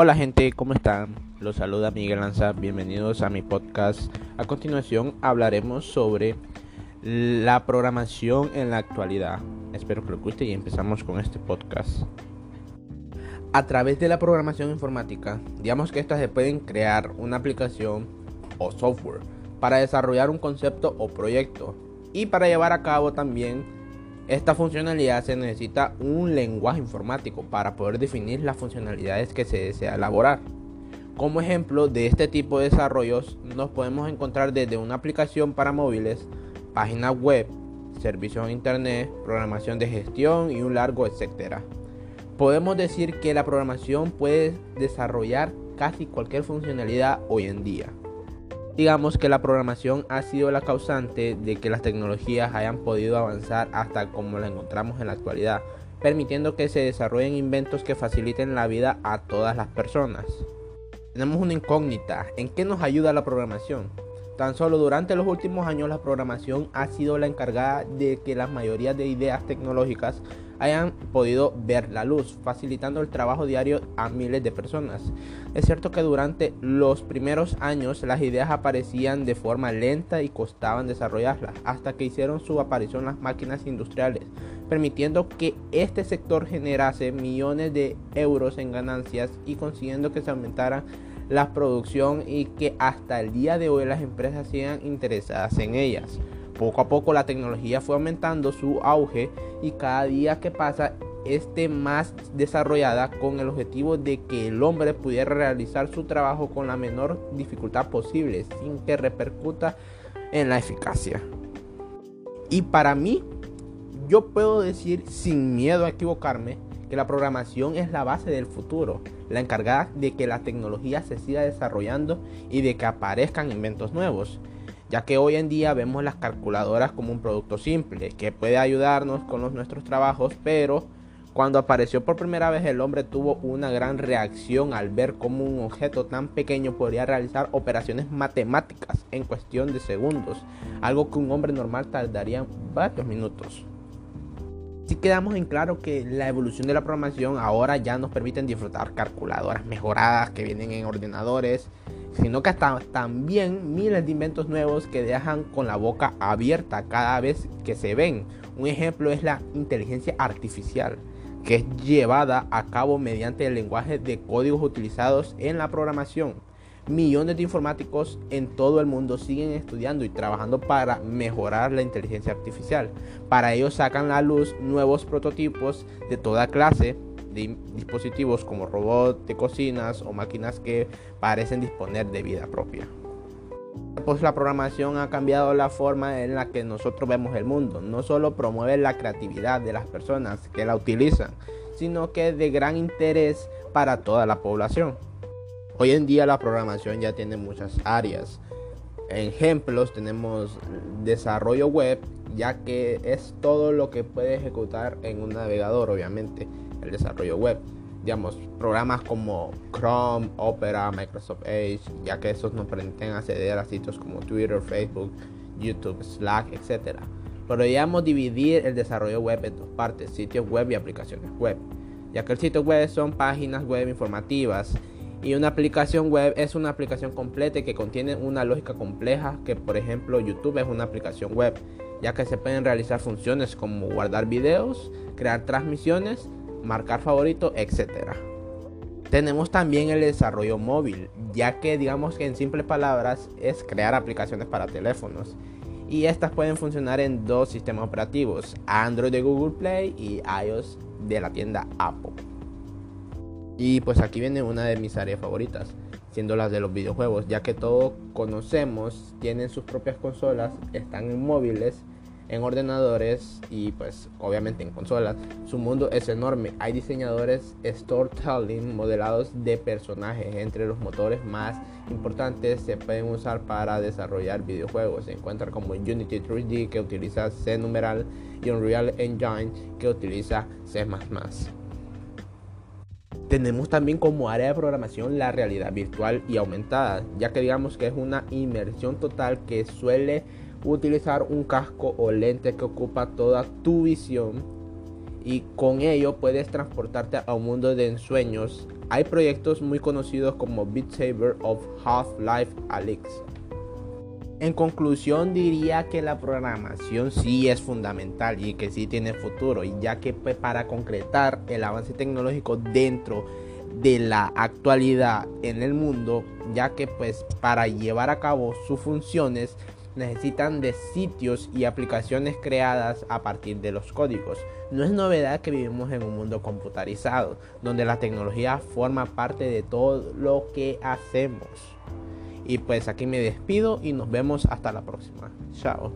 Hola gente, ¿cómo están? Los saluda Miguel Lanza, bienvenidos a mi podcast. A continuación hablaremos sobre la programación en la actualidad. Espero que lo guste y empezamos con este podcast. A través de la programación informática, digamos que estas se pueden crear una aplicación o software para desarrollar un concepto o proyecto y para llevar a cabo también esta funcionalidad se necesita un lenguaje informático para poder definir las funcionalidades que se desea elaborar. Como ejemplo de este tipo de desarrollos nos podemos encontrar desde una aplicación para móviles, páginas web, servicios de internet, programación de gestión y un largo etcétera. Podemos decir que la programación puede desarrollar casi cualquier funcionalidad hoy en día. Digamos que la programación ha sido la causante de que las tecnologías hayan podido avanzar hasta como la encontramos en la actualidad, permitiendo que se desarrollen inventos que faciliten la vida a todas las personas. Tenemos una incógnita, ¿en qué nos ayuda la programación? Tan solo durante los últimos años la programación ha sido la encargada de que la mayoría de ideas tecnológicas hayan podido ver la luz, facilitando el trabajo diario a miles de personas. Es cierto que durante los primeros años las ideas aparecían de forma lenta y costaban desarrollarlas, hasta que hicieron su aparición las máquinas industriales, permitiendo que este sector generase millones de euros en ganancias y consiguiendo que se aumentara la producción y que hasta el día de hoy las empresas sigan interesadas en ellas. Poco a poco la tecnología fue aumentando su auge y cada día que pasa esté más desarrollada con el objetivo de que el hombre pudiera realizar su trabajo con la menor dificultad posible sin que repercuta en la eficacia. Y para mí, yo puedo decir sin miedo a equivocarme que la programación es la base del futuro, la encargada de que la tecnología se siga desarrollando y de que aparezcan inventos nuevos ya que hoy en día vemos las calculadoras como un producto simple que puede ayudarnos con los, nuestros trabajos, pero cuando apareció por primera vez el hombre tuvo una gran reacción al ver cómo un objeto tan pequeño podría realizar operaciones matemáticas en cuestión de segundos, algo que un hombre normal tardaría varios minutos. Si quedamos en claro que la evolución de la programación ahora ya nos permite disfrutar calculadoras mejoradas que vienen en ordenadores, sino que hasta también miles de inventos nuevos que dejan con la boca abierta cada vez que se ven. Un ejemplo es la inteligencia artificial, que es llevada a cabo mediante el lenguaje de códigos utilizados en la programación. Millones de informáticos en todo el mundo siguen estudiando y trabajando para mejorar la inteligencia artificial. Para ello sacan a luz nuevos prototipos de toda clase dispositivos como robots de cocinas o máquinas que parecen disponer de vida propia. Pues la programación ha cambiado la forma en la que nosotros vemos el mundo. No solo promueve la creatividad de las personas que la utilizan, sino que es de gran interés para toda la población. Hoy en día la programación ya tiene muchas áreas. Ejemplos tenemos desarrollo web, ya que es todo lo que puede ejecutar en un navegador, obviamente el desarrollo web. Digamos, programas como Chrome, Opera, Microsoft Edge, ya que esos nos permiten acceder a sitios como Twitter, Facebook, YouTube, Slack, etc. Podríamos dividir el desarrollo web en dos partes, sitios web y aplicaciones web, ya que el sitio web son páginas web informativas y una aplicación web es una aplicación completa que contiene una lógica compleja que por ejemplo YouTube es una aplicación web, ya que se pueden realizar funciones como guardar videos, crear transmisiones marcar favorito, etc. Tenemos también el desarrollo móvil, ya que digamos que en simples palabras es crear aplicaciones para teléfonos. Y estas pueden funcionar en dos sistemas operativos, Android de Google Play y iOS de la tienda Apple. Y pues aquí viene una de mis áreas favoritas, siendo las de los videojuegos, ya que todos conocemos, tienen sus propias consolas, están en móviles en ordenadores y pues obviamente en consolas. Su mundo es enorme. Hay diseñadores storytelling modelados de personajes. Entre los motores más importantes se pueden usar para desarrollar videojuegos. Se encuentra como Unity 3D que utiliza C numeral y Unreal Engine que utiliza C++. Tenemos también como área de programación la realidad virtual y aumentada, ya que digamos que es una inmersión total que suele utilizar un casco o lente que ocupa toda tu visión y con ello puedes transportarte a un mundo de ensueños hay proyectos muy conocidos como Beat Saber of Half-Life Alyx. En conclusión diría que la programación sí es fundamental y que sí tiene futuro, y ya que pues, para concretar el avance tecnológico dentro de la actualidad en el mundo, ya que pues para llevar a cabo sus funciones necesitan de sitios y aplicaciones creadas a partir de los códigos. No es novedad que vivimos en un mundo computarizado, donde la tecnología forma parte de todo lo que hacemos. Y pues aquí me despido y nos vemos hasta la próxima. Chao.